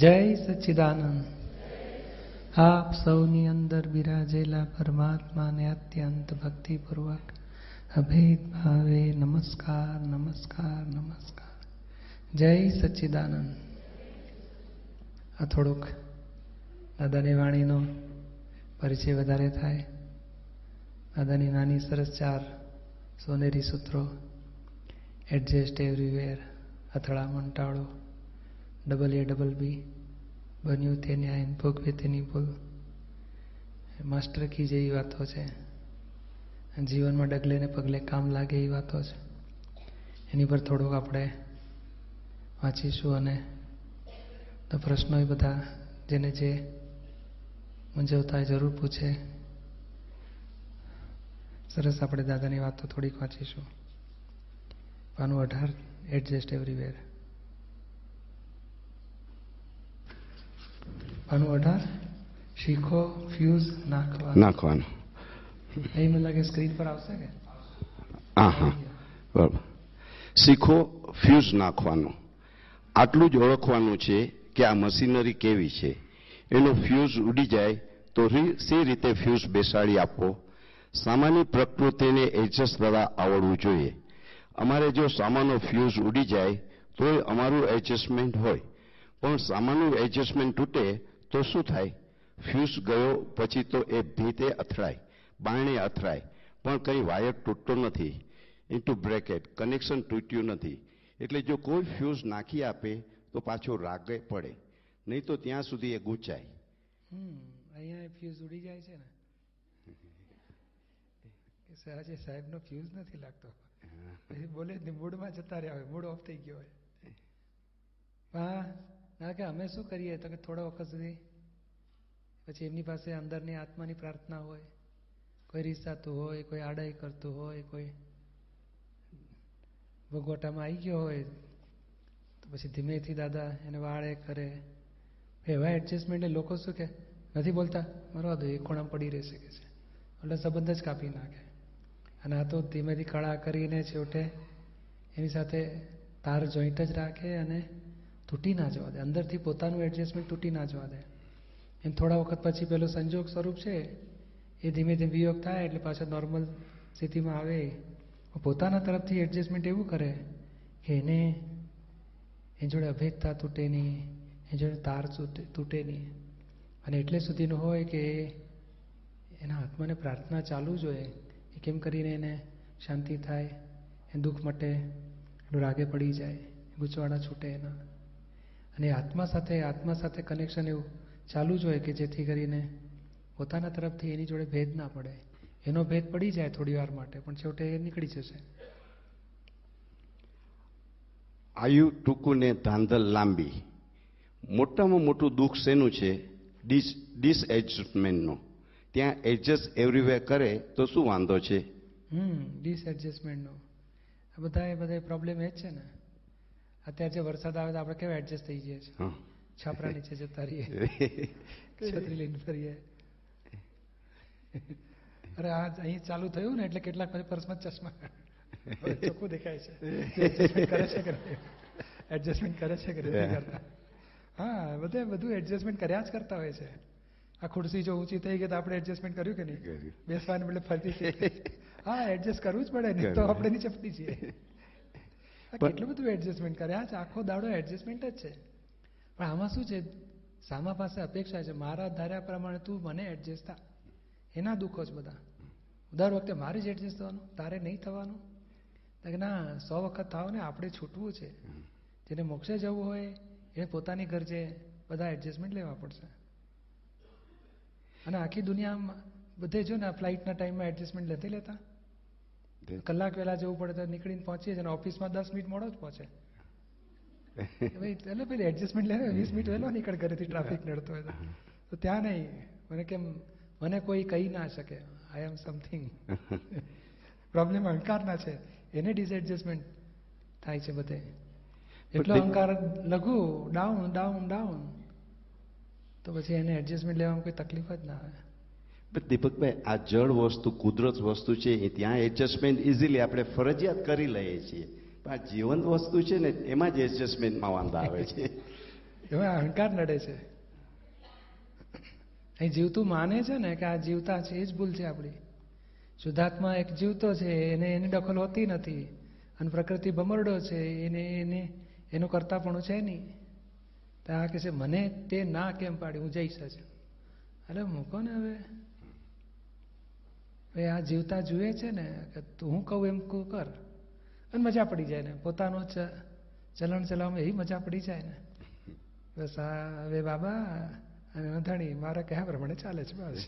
જય સચ્ચિદાનંદ આપ સૌની અંદર બિરાજેલા પરમાત્માને અત્યંત ભક્તિપૂર્વક અભેદ ભાવે નમસ્કાર નમસ્કાર નમસ્કાર. જય સચ્ચિદાનંદ આ થોડુંક દાદાની વાણીનો પરિચય વધારે થાય. દાદાની નાની સરસ ચાર સોનેરી સૂત્રો. એડજસ્ટ એવરીવેર અથડામણ ટાળો. ડબલ એ ડબલ બી બન્યું તે ન્યાય ભોગવે તેની ભૂલ. માસ્ટર કી જેવી વાતો છે. જીવનમાં ડગલે ને પગલે કામ લાગે એવી વાતો છે. એની પર થોડુંક આપણે વાંચીશું અને તો પ્રશ્નો એ બધા જેને જે મૂંઝવતા જરૂર પૂછે. સરસ આપણે દાદાની વાતો થોડીક વાંચીશું. પાનું અઢાર એડજસ્ટ એવરીવેર પાનું અઢાર શીખો ફ્યુઝ નાખવા નાખવાનું અહીં મને લાગે સ્ક્રીન પર આવશે કે હા હા બરાબર શીખો ફ્યુઝ નાખવાનું આટલું જ ઓળખવાનું છે કે આ મશીનરી કેવી છે. એનો ફ્યુઝ ઉડી જાય તો સી રીતે ફ્યુઝ બેસાડી આપવો? સામાન્ય પ્રકૃતિને એડજસ્ટ દ્વારા આવડવું જોઈએ. અમારે જો સામાનો ફ્યુઝ ઉડી જાય તોય અમારું એડજસ્ટમેન્ટ હોય. પણ સામાનું એડજસ્ટમેન્ટ તૂટે તો શું થાય? ફ્યુઝ ગયો પછી તો એ ભીતે અથડાય બારણે અથડાય. પણ કંઈ વાયર તૂટતો નથી. ઇન્ટુ બ્રેકેટ કનેક્શન તૂટ્યું નથી. એટલે જો કોઈ ફ્યુઝ નાખી આપે તો પાછો રાગે પડે. નહીં તો ત્યાં સુધી એ ગૂંચાય. હમ અહીંયા ફ્યુઝ ઉડી જાય છે ને. સહજે સાહેબનો ફ્યુઝ નથી લાગતો. પછી બોલે મૂડમાં જતા રહ્યા હોય મૂડ ઓફ થઈ ગયો હોય. હા. ના કે અમે શું કરીએ? તો કે થોડા વખત સુધી. પછી એમની પાસે અંદરની આત્માની પ્રાર્થના હોય. કોઈ રીસાતું હોય, કોઈ આડાઈ કરતું હોય, કોઈ ભગવટામાં આવી ગયો હોય, તો પછી ધીમેથી દાદા એને વાળે કરે. એવા એડજસ્ટમેન્ટે લોકો શું કે? નથી બોલતા? મરવા દો, એ ખૂણામાં પડી રહેશે કે છે. એટલે સંબંધ જ કાપી નાખે. અને આ તો ધીમેથી કળા કરીને છેવટે એની સાથે તાર જોઈન્ટ જ રાખે અને તૂટી ના જવા દે. અંદરથી પોતાનું એડજસ્ટમેન્ટ તૂટી ના જવા દે. એમ થોડા વખત પછી પેલો સંજોગ સ્વરૂપ છે, એ ધીમે ધીમે વિયોગ થાય એટલે પાછા નોર્મલ સ્થિતિમાં આવે. પોતાના તરફથી એડજસ્ટમેન્ટ એવું કરે કે એને, એ જોડે અભેદતા તૂટે નહીં, એ જોડે તાર તૂટે નહીં. અને એટલે સુધીનું હોય કે એના આત્માને પ્રાર્થના ચાલુ જોઈએ એ કેમ કરીને એને શાંતિ થાય, એ દુઃખ મટે, એનું રાગે પડી જાય ગૂંચવાડા છૂટે એના. અને આત્મા સાથે આત્મા સાથે કનેક્શન એવું ચાલુ જ હોય કે જેથી કરીને પોતાના તરફથી એની જોડે ભેદ ના પડે. એનો ભેદ પડી જાય થોડી વાર માટે પણ છેવટે એ નીકળી જશે. આયુ ટૂંકું ને ધાંધલ લાંબી. મોટામાં મોટું દુઃખ શેનું છે? ડિસ ડિસએડજસ્ટમેન્ટનું. ત્યાં એડજસ્ટ એવરીવેર કરે તો શું વાંધો છે? હમ ડિસએડજસ્ટમેન્ટનો. આ બધા એ બધા પ્રોબ્લેમ એ જ છે ને. અત્યારે જે વરસાદ આવે તો આપણે કેવા એડજસ્ટ થઈ જઈએ છીએ? છાપરા નીચે જતા રહીએ. છત્રી લઈને ફરીએ. અરે આ અહીં ચાલુ થયું ને એટલે કેટલાક પછી પર્સમાં ચશ્મા ચોખ્ખું દેખાય છે. કરે છે કે એડજસ્ટમેન્ટ કરે છે કે નથી કરતા? હા બધે બધું એડજસ્ટમેન્ટ કર્યા જ કરતા હોય છે. આ ખુરશી જો ઊંચી થઈ ગઈ તો આપણે એડજસ્ટમેન્ટ કર્યું કે નહીં. બેસવાને બદલે ફરતી. હા એડજસ્ટ કરવું જ પડે નહીં તો આપણે નીચે પડી છીએ. કેટલું બધું એડજસ્ટમેન્ટ કરે. આ આખો દાડો એડજસ્ટમેન્ટ જ છે. પણ આમાં શું છે? સામા પાસે અપેક્ષા છે. મારા ધાર્યા પ્રમાણે તું મને એડજસ્ટ થા. એના દુઃખો જ બધા. દર વખતે મારે જ એડજસ્ટ થવાનું. તારે નહીં થવાનું. ના સો વખત થાવ ને આપણે છૂટવું છે. જેને મોક્ષે જવું હોય એ પોતાની ગરજે બધા એડજસ્ટમેન્ટ લેવા પડશે. અને આખી દુનિયામાં બધે જો ને ફ્લાઇટના ટાઈમમાં એડજસ્ટમેન્ટ નથી લેતા. કલાક વેલા જવું પડે તો નીકળીને પહોંચીએ છીએ ઓફિસમાં દસ મિનિટ મોડો જ પહોંચે. એટલે પેલી એડજસ્ટમેન્ટ લે વીસ મિનિટ વહેલો નીકળ ઘરેથી ટ્રાફિક નડતો હોય. તો. ત્યાં નહીં. મને કેમ મને કોઈ કહી ના શકે. આઈ એમ સમથિંગ પ્રોબ્લેમ અહંકારના છે. એને ડિસએડજસ્ટમેન્ટ થાય છે બધે. એટલો અહંકાર લઘુ ડાઉન ડાઉન ડાઉન તો પછી એને એડજસ્ટમેન્ટ લેવામાં કોઈ તકલીફ જ ના આવે. દીપકભાઈ, આ જળ વસ્તુ, કુદરત વસ્તુ છે, એ ત્યાં એડજસ્ટમેન્ટ ઇઝીલી આપણે ફરજિયાત કરી લઈએ છીએ. પણ આ જીવંત વસ્તુ છે ને, એમાં જ એડજસ્ટમેન્ટમાં વાંધો આવે છે. એમાં અહંકાર નડે છે. અહીં જીવતું માને છે ને કે આ જીવતા છે, એ જ ભૂલ છે આપણી. શુદ્ધાત્મા એક જીવતો છે, એને એની દખલ હોતી નથી. અને પ્રકૃતિ ભમરડો છે, એને એને એનું કરતાપણું છે નહીં. તો આ કહે છે, મને તે ના કેમ પાડી હું જઈશ જ. અરે મૂકો ને હવે. હવે આ જીવતા જુએ છે ને કે તું હું કહું એમ કહું કર. અને મજા પડી જાય ને. પોતાનો ચલણ ચલાવવામાં એવી મજા પડી જાય ને. બસ આ, હવે બાબા, અને નથાણી મારા કહ્યા પ્રમાણે ચાલે છે બસ.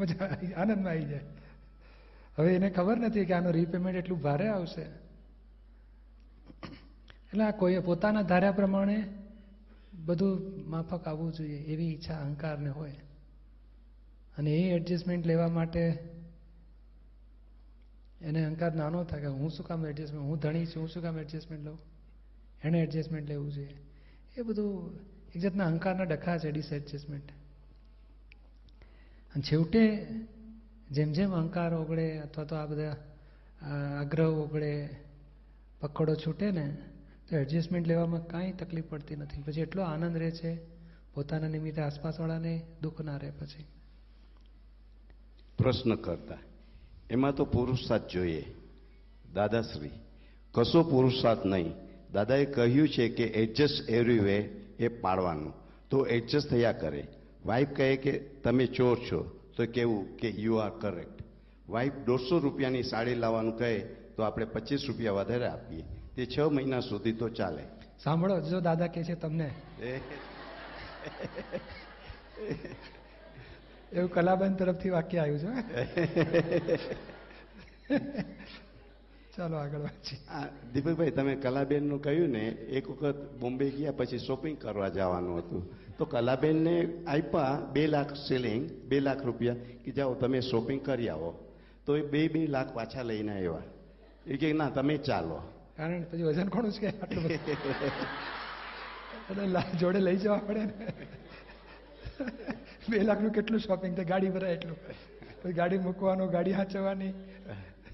મજા આનંદમાં આવી જાય. હવે એને ખબર નથી કે આનું રીપેમેન્ટ એટલું ભારે આવશે. એટલે આ કોઈ પોતાના ધાર્યા પ્રમાણે બધું માફક આવવું જોઈએ, એવી ઈચ્છા, અહંકારને હોય. અને એ એડજસ્ટમેન્ટ લેવા માટે એને અહંકાર નાનો થાય કે હું શું કામ એડજસ્ટમેન્ટ હું ધણી છું, હું શું કામ એડજસ્ટમેન્ટ લઉં? એણે એડજસ્ટમેન્ટ લેવું જોઈએ. એ બધું એક જાતના અહંકારના ડખા છે ડિસએડજસ્ટમેન્ટ અને છેવટે જેમ જેમ અહંકાર ઓગળે અથવા તો આ બધા આગ્રહ ઓગળે, પકડો છૂટે ને, તો એડજસ્ટમેન્ટ લેવામાં કાંઈ તકલીફ પડતી નથી. પછી એટલો આનંદ રહે છે, પોતાના નિમિત્તે આસપાસવાળાને દુઃખ ના રહે પછી. પ્રશ્ન કરતા. એમાં તો પુરુષાર્થ જોઈએ. દાદાશ્રી કશો પુરુષાર્થ નહીં. દાદાએ કહ્યું છે કે એડજસ્ટ એવરી વે એ પાડવાનું. તો એડજસ્ટ થયા કરે. વાઈફ કહે કે તમે ચોર છો. તો કેવું? કે યુ આર કરેક્ટ વાઈફ દોઢસો રૂપિયાની સાડી લાવવાનું કહે તો આપણે પચીસ રૂપિયા વધારે આપીએ. તે છ મહિના સુધી તો ચાલે. સાંભળો જો દાદા કહે છે તમને. એવું કલાબેન તરફથી વાક્ય આવ્યું છે ચાલો આગળ વાંચીએ. આ દીપકભાઈ તમે કલાબેનનું કહ્યું ને એક વખત બોમ્બે ગયા પછી શોપિંગ કરવા જવાનું હતું. તો કલાબેનને આપ્યા બે લાખ સિલિંગ બે લાખ રૂપિયા કે જાઓ તમે શોપિંગ કરી આવો. તો એ બે બે લાખ પાછા લઈને આવ્યા. એ કે ના તમે ચાલો. કારણ પછી વજન કોણ છે? આટલું એટલે જોડે લઈ જવા પડે ને. બે લાખનું કેટલું શોપિંગ થાય? ગાડી ભરાય એટલું. પછી ગાડી મૂકવાનું, ગાડી હાંચવાની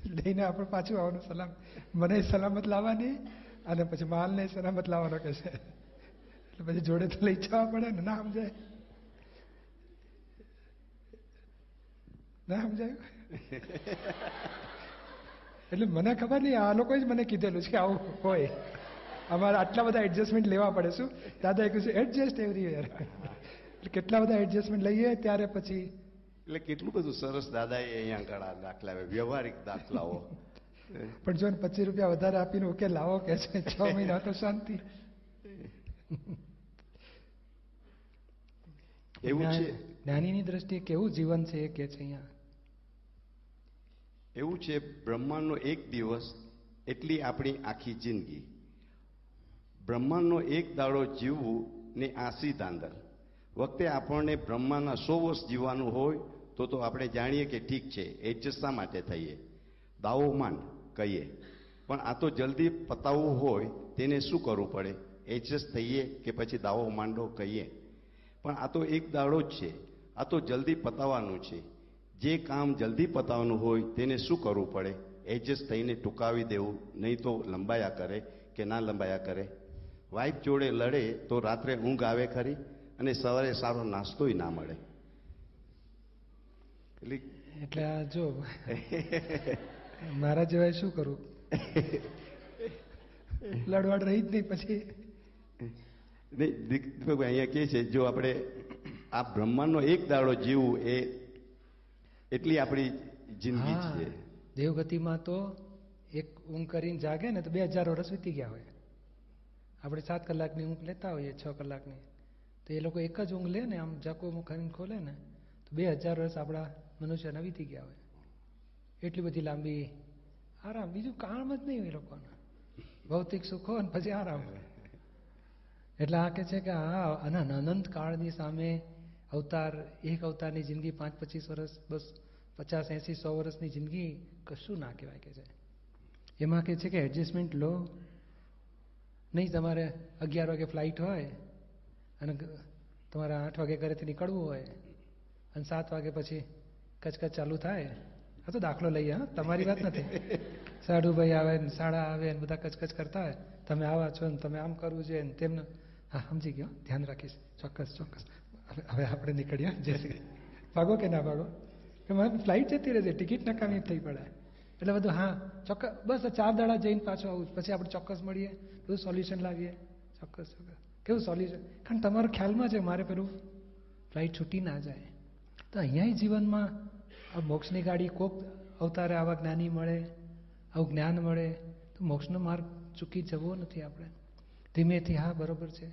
લઈને આપણે પાછું આવવાનું સલામ. મને સલામત લાવવાની અને પછી માલને સલામત લાવવાનો કે છે. એટલે પછી જોડે તો લઈ જવા પડે ને, ના સમજાય? ના સમજાયું? એટલે મને ખબર નહીં, આ લોકોએ જ મને કીધેલું છે કે આવું હોય. અમારે આટલા બધા એડજસ્ટમેન્ટ લેવા પડે શું? દાદાએ કહ્યું છે એડજસ્ટ એટલે કેટલા બધા એડજસ્ટમેન્ટ લઈએ ત્યારે પછી એટલે કેટલું બધું સરસ દાદાએ અહીંયા આગળ દાખલા વ્યવહારિક દાખલાઓ. પણ જો પચીસ રૂપિયા વધારે આપીને ઉકેલ લાવો કે છે છ મહિના તો શાંતિ. એવું છે? જ્ઞાન- જ્ઞાનીની દ્રષ્ટિએ કેવું જીવન છે એ કે છે અહીંયા? એવું છે બ્રહ્માંડનો એક દિવસ એટલી આપણી આખી જિંદગી. બ્રહ્માંડનો એક દાડો જીવવું ને આસી દાંદર વખતે આપણને બ્રહ્માના સો વર્ષ જીવવાનું હોય, તો તો આપણે જાણીએ કે ઠીક છે એડજસ્ટ શા માટે થઈએ? દાવો માંડ, કહીએ. પણ આ તો જલ્દી પતાવવું હોય, તેને શું કરવું પડે? એડજસ્ટ થઈએ કે પછી દાવો માંડો, કહીએ. પણ આ તો એક દાડો જ છે. આ તો જલ્દી પતાવવાનું છે. જે કામ જલ્દી પતાવવાનું હોય, તેને શું કરવું પડે? એડજસ્ટ થઈને ટૂંકાવી દેવું. નહીં તો લંબાયા કરે કે ના લંબાયા કરે? વાઇફ જોડે લડે તો રાત્રે ઊંઘ આવે ખરી? અને સવારે સારો નાસ્તોય ના મળે. એટલે એટલે આ જો મારા જેવાય શું કરું? લડવાડ રહી જ નહીં પછી. નહીં, દીપકભાઈ અહીંયા કહે છે જો આપણે આ બ્રહ્માંડનો એક દાડો જીવવું એ એટલી આપણી જિંદગી છે. દેવગતિમાં તો એક ઊંઘ કરીને જાગે ને તો બે હજાર વર્ષ વીતી ગયા હોય. આપણે સાત કલાકની ઊંઘ લેતા હોઈએ છ કલાકની. તો એ લોકો એક જ ઊંઘ લે ને, આમ ઝાકો મુખાઈને ખોલે ને, તો બે હજાર વર્ષ આપણા મનુષ્યના વીતી ગયા હોય. એટલી બધી લાંબી આરામ. બીજું કામ જ નહીં એ લોકોને. ભૌતિક સુખો અને પછી આરામ એટલે આ કે છે કે આ અનંત અનંત કાળની સામે અવતાર, એક અવતારની જિંદગી પાંચ પચીસ વર્ષ, બસ પચાસ, એંસી, સો વર્ષની જિંદગી કશું ના કહેવાય કે છે. એમાં કે છે કે એડજસ્ટમેન્ટ લો. નહીં તમારે અગિયાર વાગે ફ્લાઇટ હોય અને તમારે આઠ વાગે ઘરેથી નીકળવું હોય અને સાત વાગે પછી કચકચ ચાલુ થાય આ તો દાખલો લઈએ હા? તમારી વાત નથી. સાડુભાઈ આવે ને શાળા આવે ને બધા કચકચ કરતા હોય તમે આવા છો ને તમે આમ કરવું છે ને તેમને હા સમજી ગયો ધ્યાન રાખીશ ચોક્કસ ચોક્કસ. હવે આપણે નીકળ્યા જય શ્રી ભાગો કે ના ભાગો? કે મારે ફ્લાઇટ જતી રહેશે ટિકિટ નકામી થઈ પડે. એટલે બધું હા ચોક્કસ બસ ચાર દાડા જઈને પાછો આવું પછી આપણે ચોક્કસ મળીએ બધું સોલ્યુશન લાવીએ. ચોક્કસ ચોક્કસ. કેવું સોલ્યુશન કારણ તમારો ખ્યાલમાં છે, મારે પેલું ફ્લાઇટ છૂટી ના જાય. તો અહીંયા જીવનમાં આ મોક્ષની ગાડી કોક અવતારે આવા જ્ઞાની મળે, આવું જ્ઞાન મળે, તો મોક્ષનો માર્ગ ચૂકી જવો નથી આપણે. ધીમેથી, હા, બરોબર છે.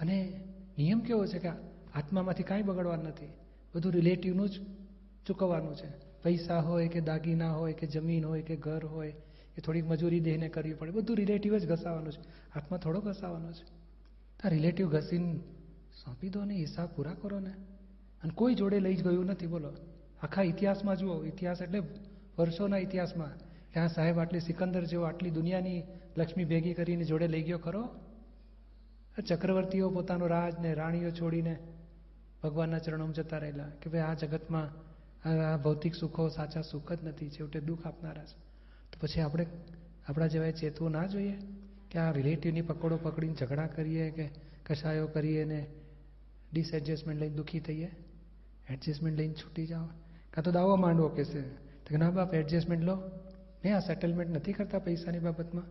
અને નિયમ કેવો છે કે આત્મામાંથી કાંઈ બગડવાનું નથી. બધું રિલેટિવનું જ ચૂકવવાનું છે. પૈસા હોય કે દાગીના હોય કે જમીન હોય કે ઘર હોય કે થોડીક મજૂરી દેહને કરવી પડે. બધું રિલેટિવ જ ઘસાવાનું છે. આત્મા થોડો ઘસાવાનો છે. આ રિલેટિવ ઘસીને સોંપી દો ને હિસાબ પૂરા કરો ને અને કોઈ જોડે લઈ જ ગયું નથી, બોલો. આખા ઇતિહાસમાં જુઓ, ઇતિહાસ એટલે વર્ષોના ઇતિહાસમાં. કે આ સાહેબ આટલી સિકંદર જેવો આટલી દુનિયાની લક્ષ્મી ભેગી કરીને જોડે લઈ ગયો ખરો? ચક્રવર્તીઓ પોતાનો રાજ ને રાણીઓ છોડીને ભગવાનના ચરણોમાં જતા રહેલા કે ભાઈ આ જગતમાં આ ભૌતિક સુખો સાચા સુખ જ નથી, છેવટે દુઃખ આપનારા છે. તો પછી આપણે આપણા જેવાય ચેતવું ના જોઈએ? કે આ રિલેટિવની પકડો પકડીને ઝઘડા કરીએ કે કશાયો કરીએ ને ડિસએડજસ્ટમેન્ટ લઈને દુઃખી થઈએ? એડજસ્ટમેન્ટ લઈને છૂટી જાઓ? કાં તો દાવો માંડવો કે છે? કે ના બાપ એડજસ્ટમેન્ટ લો. ને આ સેટલમેન્ટ નથી કરતા પૈસાની બાબતમાં?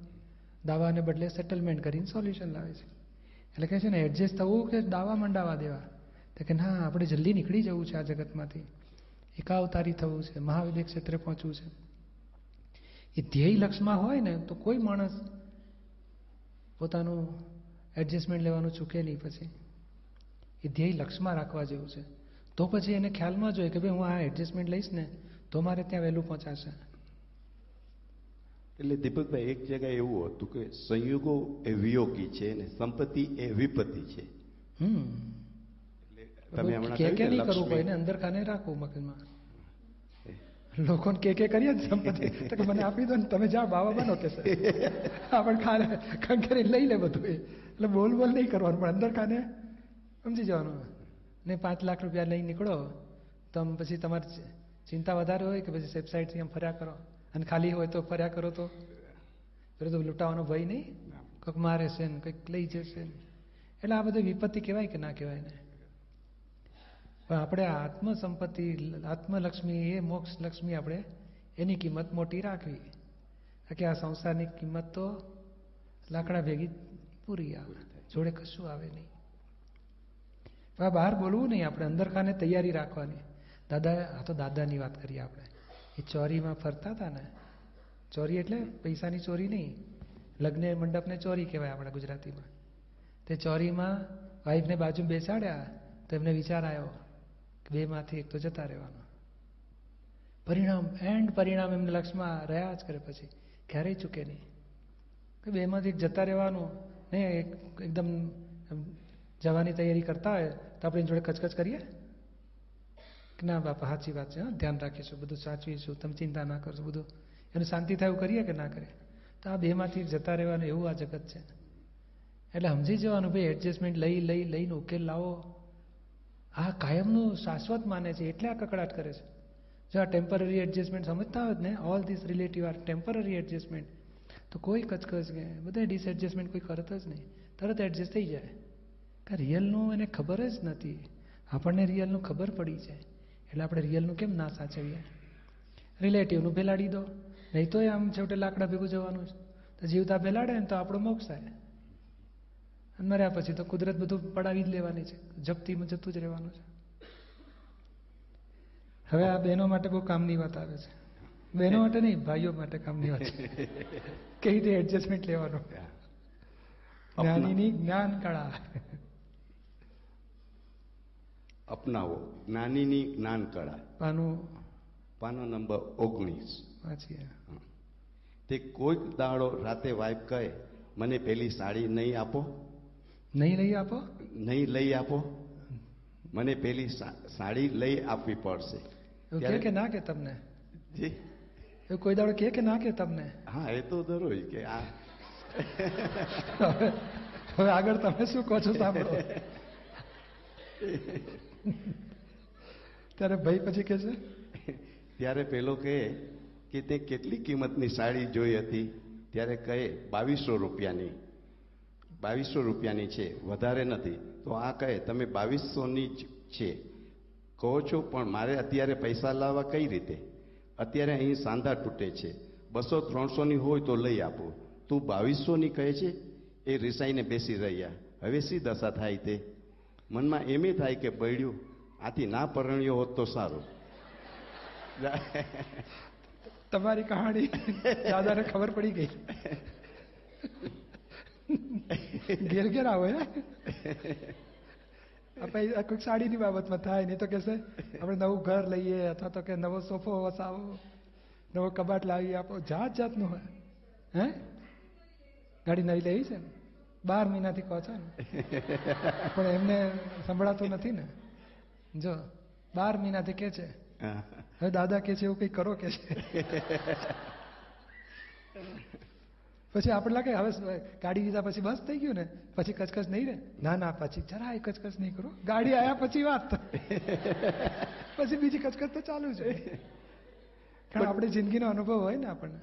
દાવાને બદલે સેટલમેન્ટ કરીને સોલ્યુશન લાવે છે. એટલે કહે છે ને એડજસ્ટ થવું કે દાવા મંડાવા દેવા? તો કે ના, આપણે જલ્દી નીકળી જવું છે આ જગતમાંથી. એકાવતારી થવું છે મહાવિદ્ય ક્ષેત્રે પહોંચવું છે. એ ધ્યેય લક્ષમાં હોય ને, તો કોઈ માણસ પોતાનું એડજસ્ટમેન્ટ લેવાનું ચૂકે નહીં પછી. એ ધ્યેય લક્ષમાં રાખવા જેવું છે. તો પછી એને ખ્યાલમાં જોઈએ કે ભાઈ હું આ એડજસ્ટમેન્ટ લઈશ ને તો મારે ત્યાં વહેલું પહોંચાશે. એટલે દીપકભાઈ એક જગ્યાએ એવું હતું કે સંયોગો એ વિયોગી છે અને સંપત્તિ એ વિપત્તિ છે. હમ. એટલે તમે હમણાં કે કે નહીં કરવું. ભાઈ ને અંદર કાને રાખવું મગજમાં. લોકોને કે કે કરીએ ને સંપત્તિ. તો કે મને આપી દો ને તમે જાઓ, બાવા બનો કે આપણે ખાને કંકરી લઈ લે બધું એટલે બોલ બોલ નહીં કરવાનું, પણ અંદર કાને સમજી જવાનું. ને પાંચ લાખ રૂપિયા લઈને નીકળો. તો પછી તમારી ચિંતા વધારે હોય કે પછી વેબસાઇટથી આમ ફર્યા કરો? અને ખાલી હોય તો ફર્યા કરો તો? પેલો તો લૂંટાવાનો ભય નહીં? કોઈક મારે છે ને, કંઈક લઈ જશે ને. એટલે આ બધું વિપત્તિ કહેવાય કે ના કહેવાય ને પણ આપણે આત્મ સંપત્તિ આત્મલક્ષ્મી એ મોક્ષ લક્ષ્મી આપણે એની કિંમત મોટી રાખવી. કે આ સંસારની કિંમત તો લાકડા ભેગી પૂરી આવે, જોડે કશું આવે નહીં. પણ આ બહાર બોલવું નહીં, આપણે અંદર ખાને તૈયારી રાખવાની. દાદા, આ તો દાદાની વાત કરીએ આપણે. એ ચોરીમાં ફરતા હતા ને. ચોરી એટલે પૈસાની ચોરી નહીં. લગ્ન મંડપને ચોરી કહેવાય આપણા ગુજરાતીમાં. તે ચોરીમાં વાઈફને બાજુ બેસાડ્યા, તો એમને વિચાર આવ્યો બેમાંથી એક તો જતા રહેવાનું. પરિણામ એન્ડ પરિણામ એમને લક્ષમાં રહ્યા જ કરે પછી. ક્યારેય ચૂકે નહીં. કે બેમાંથી એક જતા રહેવાનું ને એક એકદમ જવાની તૈયારી કરતા હોય તો આપણે જોડે કચકચ કરીએ? કે ના બાપા, સાચી વાત છે, હા, ધ્યાન રાખીશું, બધું સાચવીશું, તમે ચિંતા ના કરશો, બધું. એનું શાંતિ થાય એવું કરીએ કે ના કરીએ? તો આ બેમાંથી જતા રહેવાનું એવું આ જગત છે. એટલે સમજી જવાનું, ભાઈ એડજસ્ટમેન્ટ લઈ લઈ, લઈને ઉકેલ લાવો. આ કાયમનું શાશ્વત માને છે, એટલે આ કકડાટ કરે છે. જો આ ટેમ્પરરી એડજસ્ટમેન્ટ સમજતા હોય ને all this relative are temporary adjustment તો કોઈ કચકચ કે બધા ડિસએડજસ્ટમેન્ટ કોઈ કરત જ નહીં. તરત એડજસ્ટ થઈ જાય. કે રિયલનું એને ખબર જ નથી. આપણને રિયલનું ખબર પડી છે. એટલે આપણે રિયલનું કેમ ના સાચવીએ? રિલેટિવનું ભેલાડી દો. નહીં તો આમ છેવટે લાકડા ભેગું જવાનું છે તો જીવતા ભેલાડે ને તો આપણો મોક્ષ થાય. અને મર્યા પછી તો કુદરત બધું પડાવી જ લેવાની છે. જપ્તીમાં જતું જ રહેવાનું છે. હવે આ બહેનો માટે બહુ કામની વાત આવે છે. બહેનો માટે નહીં ભાઈઓ માટે કામની વાત છે. રીતે એડજસ્ટમેન્ટ લેવાનું? જ્ઞાનીની જ્ઞાન કળા. અપનાવો. જ્ઞાનીની જ્ઞાન કળા. પાનો. પાનો નંબર ઓગણીસ. વાંચીએ. તે કોઈક દાડો રાતે વાઇફ કહે મને પેલી સાડી નહીં આપો. નહીં લઈ આપો? નહીં લઈ આપો. મને પેલી સાડી લઈ આપવી પડશે. કે કે ના કે તમને? જી? એ કોઈ દાડો કે કે ના કે તમને? હા એ તો દરરોજ કે આ હવે હવે આગળ તમે શું કહો છો સાંભળો. ત્યારે ભાઈ પછી કે છે? ત્યારે પેલો કહે કે તે કેટલી કિંમતની સાડી જોઈ હતી? ત્યારે કહે બાવીસો રૂપિયાની. બાવીસો રૂપિયાની છે વધારે નથી. તો આ કહે તમે બાવીસોની જ છે. કહો છો પણ મારે અત્યારે પૈસા લાવવા કઈ રીતે? અત્યારે અહીં સાંધા તૂટે છે. બસો ત્રણસોની હોય તો લઈ આપો. તું બાવીસોની કહે છે? એ રિસાઈને બેસી રહ્યા. હવે શી દશા થાય તે? મનમાં એમે થાય કે બળ્યું આથી ના પરણ્યો હોત તો સારું. તમારી કહાણી દાદાને ખબર પડી ગઈ. ઘેર ઘેર આવો હે? આ કોઈક સાડીની બાબતમાં થાય નહીં તો કહેશે આપણે નવું ઘર લઈએ અથવા તો કે નવો સોફો વસાવો નવો કબાટ લાવી આપો જાત જાતનું હોય. હે? ગાડી નવી લેવી છે ને? બાર મહિનાથી કહો છો ને? પણ એમને સંભળાતું નથી ને? જો બાર મહિનાથી કે છે. હવે દાદા કે છે એવું કંઈ કરો કે છે? પછી આપણે લાગે હવે ગાડી લીધા પછી બસ થઈ ગયું ને? પછી કચકચ નહીં રે? ના ના પછી જરાય કચકચ નહીં કરો. ગાડી આયા પછી વાત. પછી બીજી કચકચ તો ચાલુ છે કારણ આપણી જિંદગીનો અનુભવ હોય ને આપણને.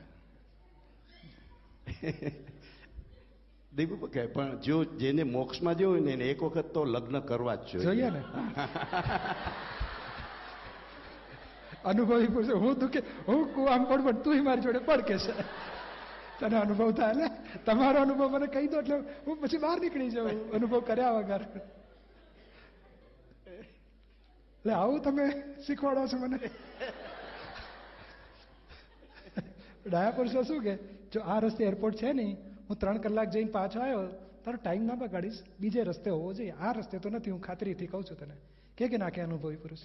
દીપુ કે પણ જો જેને મોક્ષમાં જવું હોય ને એને એક વખત તો લગ્ન કરવા જ જોઈએ. જોઈએ ને? અનુભવી પૂછે હું દુખે હું આમ પડું પણ તું મારી જોડે પડ કે છે. તને અનુભવ થાય ને? તમારો અનુભવ મને કહી દો એટલે હું પછી બહાર નીકળી જાઉં. અનુભવ કર્યા વગર. એટલે આવું તમે શીખવાડો છો મને. ડાયા પુરુષો શું કે, જો આ રસ્તે એરપોર્ટ છે નહીં, હું ત્રણ કલાક જઈને પાછો આવ્યો, તારો ટાઈમ ના બગાડીશ. બીજે રસ્તે હોવો જોઈએ. આ રસ્તે તો નથી, હું ખાતરીથી કહું છું તને. કે કે નાખે અનુભવી પુરુષ?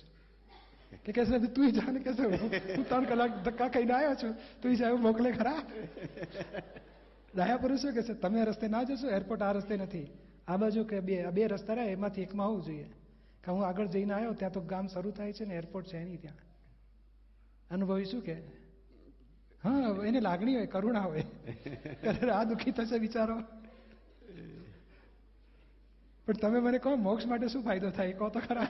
કે કહેશે નથી તું જાને કહેશે હું ત્રણ કલાક ધક્કા ખાઈને આવ્યો છું. તું સાહેબ મોકલે ખરા. ડાયા પુરુષો કહેશે તમે રસ્તે ના જશો? એરપોર્ટ આ રસ્તે નથી. આ બાજુ કે બે બે રસ્તા રહ્યા એમાંથી એકમાં હોવું જોઈએ. કે હું આગળ જઈને આવ્યો, ત્યાં તો ગામ શરૂ થાય છે ને એરપોર્ટ છે નહીં ત્યાં. અનુભવી શું કે? હા, એને લાગણી હોય, કરુણા હોય. આ દુઃખી થશે વિચારો પણ તમે મને કહો, મોક્ષ માટે શું ફાયદો થાય? કહો તો ખરા.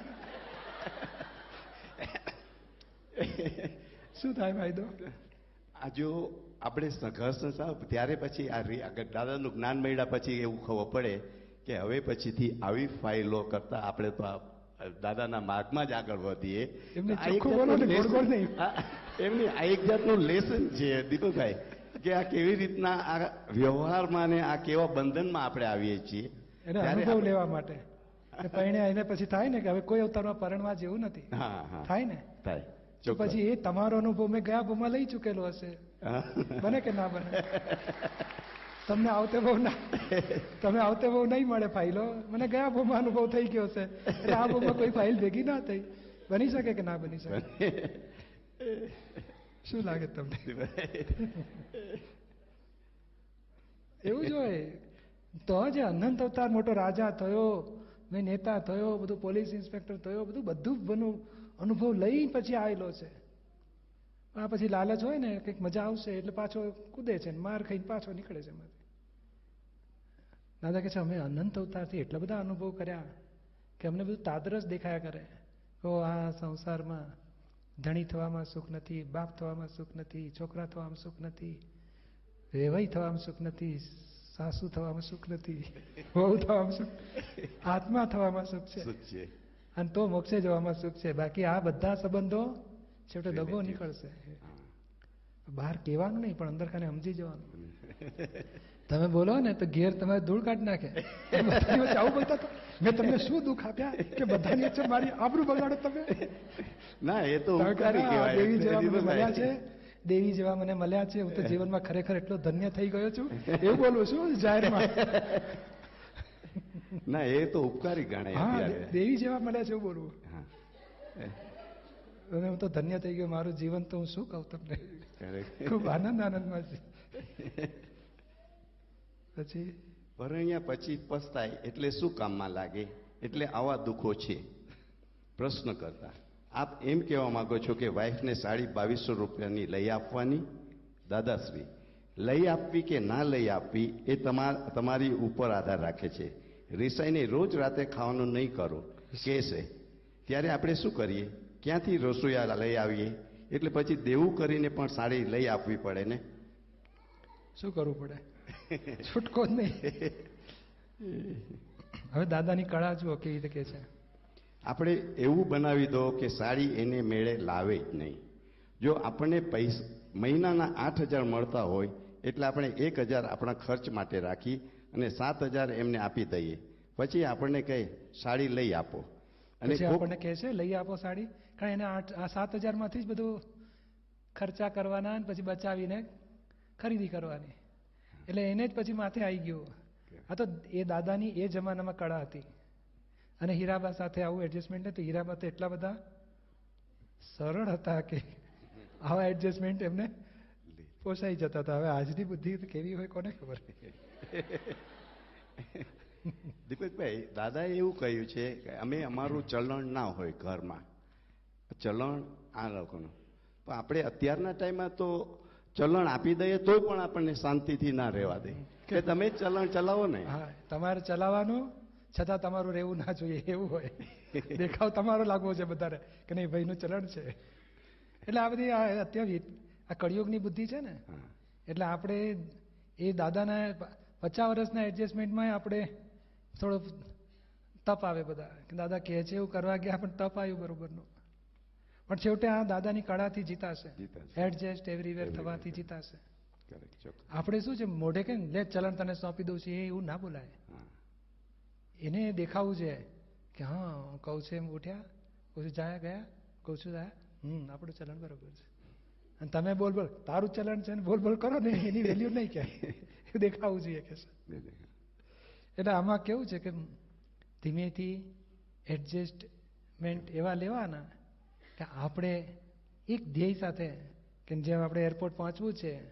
શું થાય ફાયદો આ જો આપણે સંઘર્ષ સંસાર ત્યારે પછી આ આગળ દાદાનું જ્ઞાન મળ્યા પછી એવું ખબર પડે કે હવે પછીથી આવી ફાઇલો કરતા આપણે તો આ દાદાના માર્ગમાં જ આગળ વધીએ. એમને આ એક જાતનું લેસન છે દીપકભાઈ કે આ કેવી રીતના આ વ્યવહારમાં ને આ કેવા બંધનમાં આપણે આવીએ છીએ. એને અનુભવ લેવા માટે. કે એને પછી થાય ને કે હવે કોઈ અવતારમાં પરણવા જેવું નથી. હા હા. થાય ને? થાય. તો પછી એ તમારો અનુભવ મેં ગયા ભૂમાં લઈ ચૂકેલો હશે. બને કે ના બને? તમને આવતે બહુ ના તમે આવતે બહુ નહીં મળે ફાઇલો. મને ગયા ભૂમાં અનુભવ થઈ ગયો છે એટલે આ ભૂમાં કોઈ ફાઇલ ભેગી ના થઈ. બની શકે કે ના બની શકે? શું લાગે તમને? એવું જ હોય. તો જે અનંત અવતાર મોટો રાજા થયો મેં નેતા થયો બધું પોલીસ ઇન્સ્પેક્ટર થયો બધું બધું બનું અનુભવ લઈ પછી આવેલો છે. આ પછી લાલચ હોય ને, કંઈક મજા આવશે એટલે પાછો કૂદે છે ને, માર ખાઈને પાછો નીકળે છે એમાંથી. દાદા કે છે, અમે અનંત અવતારથી એટલા બધા અનુભવ કર્યા કે અમને બધું તાદરસ દેખાયા કરે. ઓ, આ સંસારમાં ધણી થવામાં સુખ નથી, બાપ થવામાં સુખ નથી, છોકરા થવામાં સુખ નથી વેવાઈ થવામાં સુખ નથી, સાસુ થવામાં સુખ નથી, વહુ થવામાં સુખ, આત્મા થવામાં સુખ છે. અને તો મોક્ષે જવામાં સુખ છે. બાકી આ બધા સંબંધો છેવટે દગો નીકળશે. બહાર કહેવાનું નહીં પણ અંદર ખાને સમજી જવાનું. તમે બોલો ને તો ઘેર તમારે ધૂળ કાઢી નાખે. આવું બોલતા હતા મેં તમને શું દુઃખ આપ્યા કે બધાની વચ્ચે મારી આબરૂ બગાડો તમે? ના એ તો તમે ઉપકારી કહો, "આ કહેવાય. દેવી જેવા મને મળ્યા છે. દેવી જેવા મને મળ્યા છે. હું તો જીવનમાં ખરેખર એટલો ધન્ય થઈ ગયો છું. એવું બોલું છું જાહેરમાં. ના એ તો ઉપકારી ગણાય દેવી જેવા મળ્યા છે એવું બોલવું. અને હું તો ધન્ય થઈ ગયો મારું જીવન તો હું શું કહું તમને? ખૂબ આનંદ આનંદમાં છે. પછી? પરણ્યા પછી પસ્તાય એટલે શું કામમાં લાગે? એટલે આવા દુઃખો છે. પ્રશ્ન કરતા. આપ એમ કહેવા માંગો છો કે વાઇફને સાડી બાવીસો રૂપિયાની લઈ આપવાની? દાદાશ્રી લઈ આપવી કે ના લઈ આપવી એ તમાર તમારી ઉપર આધાર રાખે છે. રિસાઈને રોજ રાતે ખાવાનું નહીં કરો. કે છે ત્યારે આપણે શું કરીએ? ક્યાંથી રસોઈયા લઈ આવીએ? એટલે પછી દેવું કરીને પણ સાડી લઈ આપવી પડે ને? શું કરવું પડે? છૂટકો જ નહીં. હવે દાદાની કળા જુઓ કેવી રીતે કે છે. આપણે એવું બનાવી દો કે સાડી એને મેળે લાવે જ નહીં. જો આપણને પૈસા મહિનાના આઠ હજાર મળતા હોય એટલે આપણે એક હજાર આપણા ખર્ચ માટે રાખી અને સાત હજાર એમને આપી દઈએ. પછી આપણને કહે સાડી લઈ આપો. અને આપણને કહે છે લઈ આપો સાડી. કારણ એને આ સાત હજારમાંથી જ બધું ખર્ચા કરવાના અને પછી બચાવીને ખરીદી કરવાની. એટલે એને જ પછી માથે આવી ગયું. આ તો એ દાદાની એ જમાનામાં કળા હતી. અને હીરાબા સાથે આવું એડજસ્ટમેન્ટ હતું હીરાબા તો એટલા બધા સરળ હતા કે આવા એડજસ્ટમેન્ટ એમને પોસાઈ જતા હતા. હવે આજની બુદ્ધિ કેવી હોય કોને ખબર? દીપકભાઈ દાદાએ એવું કહ્યું છે કે અમે અમારું ચલણ ના હોય ઘરમાં. ચલણ આ લોકોનું. પણ આપણે અત્યારના ટાઈમમાં તો ચલણ આપી દઈએ તો પણ આપણને શાંતિથી ના રહેવા દે. કે તમે ચલણ ચલાવો ને. હા તમારે ચલાવવાનું છતાં તમારું રહેવું ના જોઈએ એવું હોય. દેખાવ તમારો લાગવો છે બધાને કે નહીં ભાઈનું ચલણ છે. એટલે આ બધી અત્યારે આ કળિયુગની બુદ્ધિ છે ને? એટલે આપણે એ દાદાના પચાસ વર્ષના એડજસ્ટમેન્ટમાં આપણે થોડો તપ આવે બધા. કે દાદા કહે છે એવું કરવા ગયા પણ તપ આવ્યું બરોબરનું. પણ છેવટે આ દાદાની કળાથી જીતાશે. એડજસ્ટ એવરીવેર થવાથી જીતાશે. આપણે શું છે મોઢે કે લે ચલણ તને સોંપી દઉં છું. એ એવું ના બોલાય. એને દેખાવું છે કે હા કહું છું એમ ઉઠ્યા કહું છું જાયા ગયા? કહું છું જાયા હમ આપણું ચલણ બરોબર છે. અને તમે બોલ બોલ તારું ચલણ છે ને બોલ બોલ કરો ને એની વેલ્યુ નહીં ક્યાંય એ દેખાવું જોઈએ કે. એટલે આમાં કેવું છે કે ધીમેથી એડજસ્ટમેન્ટ એવા લેવાના કે આપણે એક ધ્યેય સાથે કે જેમ આપણે એરપોર્ટ પહોંચવું છે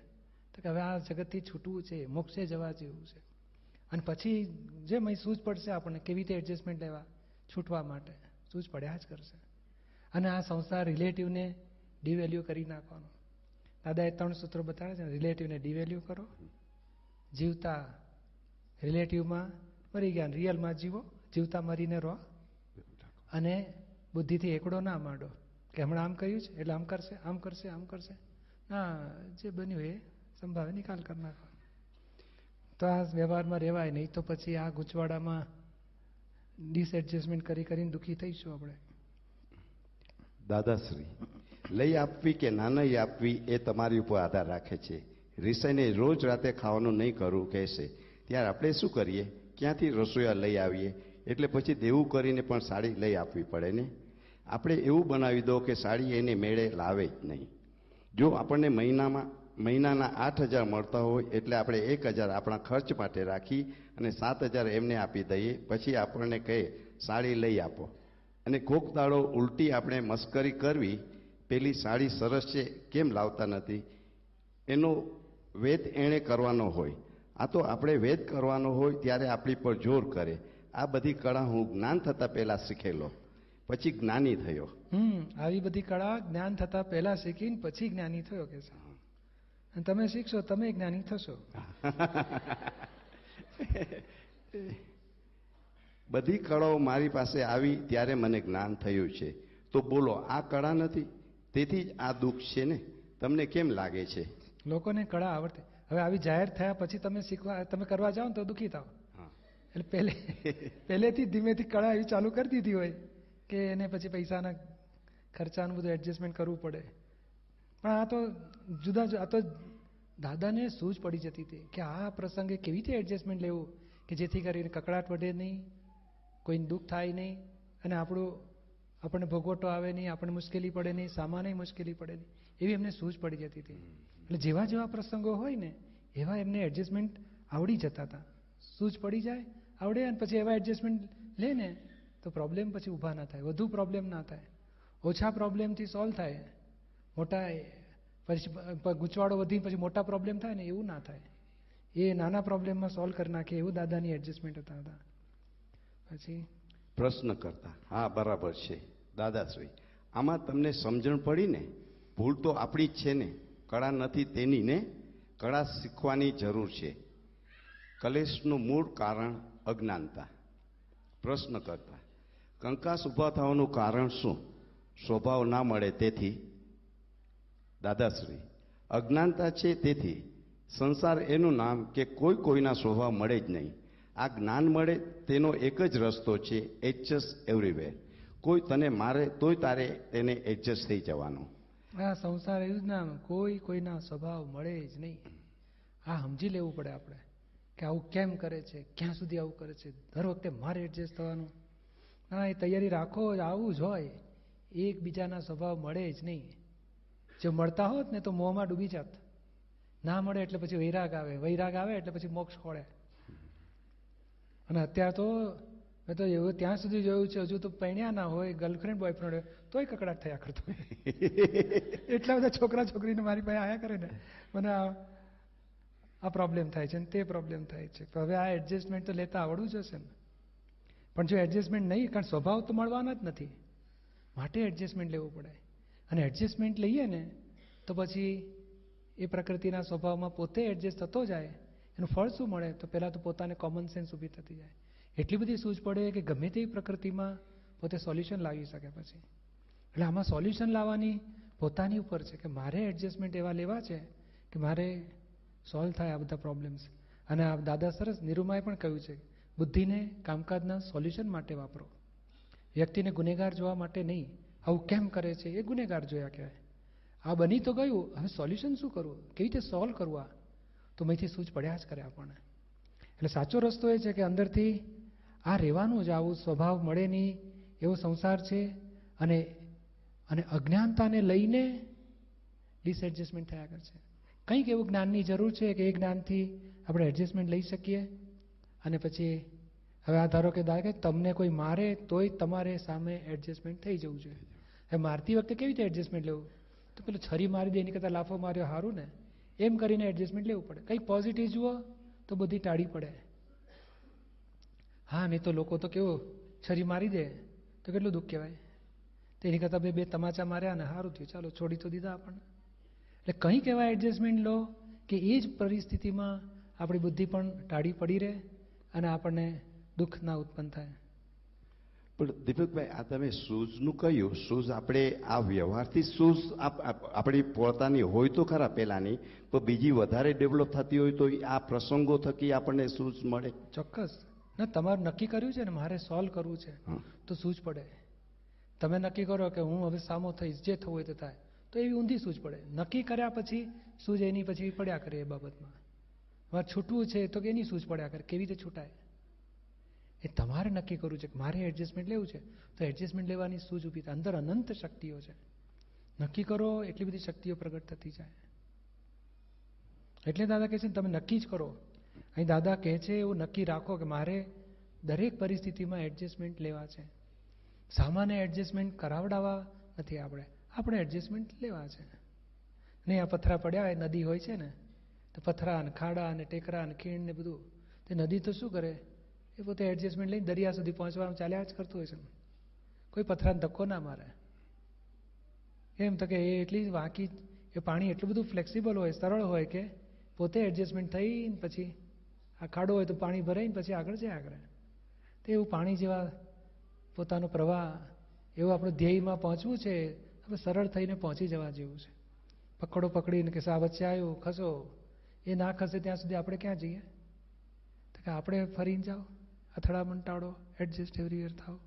તો કે હવે આ જગતથી છૂટવું છે મોક્ષે જવા જેવું છે. અને પછી જે અહીં સૂઝ પડશે આપણને કેવી રીતે એડજસ્ટમેન્ટ લેવા? છૂટવા માટે. સૂઝ પડ્યા જ કરશે. અને આ સંસાર રિલેટિવને ડિવેલ્યુ કરી નાખવાનો. દાદાએ ત્રણ સૂત્રો બતાવે છે રિલેટિવને ડિવેલ્યુ કરો. જીવતા રિલેટિવમાં મરી ગયા રિયલમાં જીવો, જીવતા મરીને રહો. અને બુદ્ધિથી એકડો ના માંડો. કે હમણાં આમ કહ્યું છે, એટલે આમ કરશે આમ કરશે આમ કરશે. ના, જે બન્યું એ સંભાવે નિકાલ કરી નાખો. તો આ વ્યવહારમાં રહેવાય નહીં, તો પછી આ ગૂંચવાડામાં ડિસએડજસ્ટમેન્ટ કરી કરીને દુઃખી થઈશું આપણે. દાદાશ્રી લઈ આપવી કે ના નહીં આપવી એ તમારી ઉપર આધાર રાખે છે. રિસાઈને રોજ રાતે ખાવાનું નહીં કરવું કહેશે. ત્યારે આપણે શું કરીએ? ક્યાંથી રસોઈયા લઈ આવીએ? એટલે પછી દેવું કરીને પણ સાડી લઈ આપવી પડે ને? આપણે એવું બનાવી દો કે સાડી એને મેળે લાવે જ નહીં. જો આપણને મહિનામાં, મહિનાના આઠ હજાર મળતા હોય એટલે આપણે એક હજાર આપણા ખર્ચ માટે રાખી અને સાત હજાર એમને આપી દઈએ. પછી આપણને કહે, સાડી લઈ આપો. અને કોક દાડો ઉલટી આપણે મસ્કરી કરવી પેલી સાડી સરસ છે કેમ લાવતા નથી? એનો વેદ એણે કરવાનો હોય. આ તો આપણે વેદ કરવાનો હોય ત્યારે આપણી પર જોર કરે. આ બધી કળા હું જ્ઞાન થતાં પહેલાં શીખેલો પછી જ્ઞાની થયો. હમ આવી બધી કળા જ્ઞાન થતાં પહેલાં શીખીને પછી જ્ઞાની થયો કે અને તમે શીખશો તમે જ્ઞાની થશો. બધી કળાઓ મારી પાસે આવી ત્યારે મને જ્ઞાન થયું છે. તો બોલો આ કળા નથી? તેથી જ આ દુઃખ છે ને? તમને કેમ લાગે છે? લોકોને કળા આવડતે. હવે આવી જાહેર થયા પછી તમે શીખવા તમે કરવા જાઓ ને તો દુઃખી થાવ એટલે પહેલે પહેલેથી ધીમેથી કળા એવી ચાલુ કરી દીધી હોય કે એને પછી પૈસાના ખર્ચાનું બધું એડજસ્ટમેન્ટ કરવું પડે. પણ આ તો જુદા જુદા આ તો દાદાને સૂઝ પડી જતી હતી કે આ પ્રસંગે કેવી રીતે એડજસ્ટમેન્ટ લેવું? કે જેથી કરીને કકડાટ વધે નહીં કોઈને દુઃખ થાય નહીં અને આપણું આપણને ભોગવટો આવે નહીં, આપણને મુશ્કેલી પડે નહીં, સામાન્ય મુશ્કેલી પડે નહીં. એવી એમને સૂઝ પડી જતી હતી. એટલે જેવા જેવા પ્રસંગો હોય ને, એવા એમને એડજસ્ટમેન્ટ આવડી જતા હતા. સૂઝ પડી જાય, આવડે અને પછી એવા એડજસ્ટમેન્ટ લે ને, તો પ્રોબ્લેમ પછી ઊભા ના થાય. વધુ પ્રોબ્લેમ ના થાય. ઓછા પ્રોબ્લેમથી સોલ્વ થાય. મોટા પછી ગૂંચવાડો વધી પછી મોટા પ્રોબ્લેમ થાય ને, એવું ના થાય. એ નાના પ્રોબ્લેમમાં સોલ્વ કરી નાખે એવું દાદાની એડજસ્ટમેન્ટ હતા હતા. પછી પ્રશ્ન કરતા. હા, બરાબર છે. દાદાશ્રી, આમાં તમને સમજણ પડી ને ભૂલ તો આપણી જ છે ને. કળા નથી તેની ને કળા શીખવાની જરૂર છે. કલેશનું મૂળ કારણ અજ્ઞાનતા. પ્રશ્ન કરતા, કંકાસ ઊભા થવાનું કારણ શું? સ્વભાવ ના મળે તેથી? દાદાશ્રી, અજ્ઞાનતા છે તેથી. સંસાર એનું નામ કે કોઈ કોઈના સ્વભાવ મળે જ નહીં. આ જ્ઞાન મળે તેનો એક જ રસ્તો છે એડજસ્ટ એવરીવેર કોઈ તને મારે, તોય તારે તેને એડજસ્ટ થઈ જવાનું. આ સંસાર એવું જ ના, કોઈ કોઈના સ્વભાવ મળે જ નહીં. આ સમજી લેવું પડે આપણે કે આવું કેમ કરે છે, ક્યાં સુધી આવું કરે છે, દર વખતે મારે એડજસ્ટ થવાનું. ના, એ તૈયારી રાખો આવું જ હોય. એકબીજાના સ્વભાવ મળે જ નહીં. જો મળતા હોત ને તો મોંમાં ડૂબી જાત. ના મળે એટલે પછી વૈરાગ આવે. વૈરાગ આવે એટલે પછી મોક્ષ ખોળે. અને અત્યારે તો મેં તો એવું ત્યાં સુધી જોયું છે હજુ તો પૈણ્યા ના હોય ગર્લફ્રેન્ડ બોયફ્રેન્ડ હોય તોય કકડાટ થયા કરતો એટલા બધા છોકરા છોકરીને મારી પાસે આયા કરે ને મને આ આ પ્રોબ્લેમ થાય છે ને તે પ્રોબ્લેમ થાય છે. તો હવે આ એડજસ્ટમેન્ટ તો લેતા આવડવું જ હશે ને. પણ જો એડજસ્ટમેન્ટ નહીં કારણ સ્વભાવ તો મળવાના જ નથી. માટે એડજસ્ટમેન્ટ લેવું પડે અને એડજસ્ટમેન્ટ લઈએ ને તો પછી એ પ્રકૃતિના સ્વભાવમાં પોતે એડજસ્ટ થતો જાય. એનું ફળ શું મળે? તો પહેલાં તો પોતાને કોમન સેન્સ ઊભી થતી જાય. એટલી બધી સૂઝ પડે કે ગમે તેવી પ્રકૃતિમાં પોતે સોલ્યુશન લાવી શકે પછી. એટલે આમાં સોલ્યુશન લાવવાની પોતાની ઉપર છે કે મારે એડજસ્ટમેન્ટ એવા લેવા છે કે મારે સોલ્વ થાય આ બધા પ્રોબ્લેમ્સ અને આ દાદા સરસ નિરૂમાએ પણ કહ્યું છે, બુદ્ધિને કામકાજના સોલ્યુશન માટે વાપરો. વ્યક્તિને ગુનેગાર જોવા માટે નહીં, આવું કેમ કરે છે એ ગુનેગાર જોયા કહેવાય. આ બની તો ગયું, હવે સોલ્યુશન શું કરવું? કેવી રીતે સોલ્વ કરવું આ? તો મેંથી સૂચ પડ્યા જ કરે આપણને. એટલે સાચો રસ્તો એ છે કે અંદરથી આ રહેવાનું જ આવું સ્વભાવ મળે નહીં એવો સંસાર છે અને અને અજ્ઞાનતાને લઈને ડિસએડજસ્ટમેન્ટ થયા કરશે કંઈક એવું જ્ઞાનની જરૂર છે કે એ જ્ઞાનથી આપણે એડજસ્ટમેન્ટ લઈ શકીએ અને પછી હવે આ ધારો કે દાદા કે તમને કોઈ મારે તોય તમારે સામે એડજસ્ટમેન્ટ થઈ જવું જોઈએ. હવે મારતી વખતે કેવી રીતે એડજસ્ટમેન્ટ લેવું? તો પેલું છરી મારી દે, એની કરતાં લાફો માર્યો સારું ને. એમ કરીને એડજસ્ટમેન્ટ લેવું પડે. કંઈક પોઝિટિવ જુઓ તો બધી ટાળી પડે. હા નહીં તો લોકો તો કેવું છરી મારી દે. તો કેટલું દુઃખ કહેવાય? તેની કરતાં બે બે તમાચા માર્યા અને સારું થયું. ચાલો છોડી તો દીધા આપણને. એટલે કંઈ કહેવાય એડજસ્ટમેન્ટ લો કે એ જ પરિસ્થિતિમાં આપણી બુદ્ધિ પણ ટાળી પડી રહે અને આપણને દુઃખ ના ઉત્પન્ન થાય. પણ દીપકભાઈ આ તમે શૂઝનું કહ્યું. શૂઝ આપણે આ વ્યવહારથી શૂઝ આપણી પોતાની હોય તો ખરા પહેલાંની પણ બીજી વધારે ડેવલપ થતી હોય તો આ પ્રસંગો થકી આપણને શૂઝ મળે. ચોક્કસ. ના તમારું નક્કી કર્યું છે ને મારે સોલ્વ કરવું છે. તો સૂઝ પડે. તમે નક્કી કરો કે હું હવે સામો થઈશ જે થવું હોય તે થાય. તો એવી ઊંધી સૂઝ પડે. નક્કી કર્યા પછી સૂઝ એની પછી પડ્યા કરે એ બાબતમાં. મારે છૂટવું છે તો કે એની સૂઝ પડ્યા કરે કેવી રીતે છૂટાય? એ તમારે નક્કી કરવું છે કે મારે એડજસ્ટમેન્ટ લેવું છે? તો એડજસ્ટમેન્ટ લેવાની સૂઝ ઊભી થાય. અંદર અનંત શક્તિઓ છે. નક્કી કરો એટલી બધી શક્તિઓ પ્રગટ થતી જાય. એટલે દાદા કહે છે ને તમે નક્કી જ કરો. અહીં દાદા કહે છે, એવું નક્કી રાખો કે મારે દરેક પરિસ્થિતિમાં એડજસ્ટમેન્ટ લેવા છે. સામાન્ય એડજસ્ટમેન્ટ કરાવડાવવા નથી આપણે. આપણે એડજસ્ટમેન્ટ લેવા છે. નહીં આ પથરા પડ્યા હોય નદી હોય છે ને, તો પથરા અને ખાડા અને ટેકરા અને ખીણ ને બધું, તે નદી તો શું કરે? એ પોતે એડજસ્ટમેન્ટ લઈને દરિયા સુધી પહોંચવાનું ચાલ્યા જ કરતું હોય છે. કોઈ પથરાને ધક્કો ના મારે. એમ તો કે એ એટલી વાંકી, એ પાણી એટલું બધું ફ્લેક્સિબલ હોય, સરળ હોય કે પોતે એડજસ્ટમેન્ટ થઈને પછી આ ખાડો હોય તો પાણી ભરાઈને પછી આગળ જાય આગળ. તો એવું પાણી જેવા પોતાનો પ્રવાહ, એવું આપણું ધ્યેયમાં પહોંચવું છે, આપણે સરળ થઈને પહોંચી જવા જેવું છે. પકડો પકડીને કે સા વચ્ચે આવ્યો, ખસો. એ ના ખસે ત્યાં સુધી આપણે ક્યાં જઈએ? તો કે આપણે ફરીને જાઓ, અથડામણ ટાળો એડજસ્ટ એવરીવેર થાવ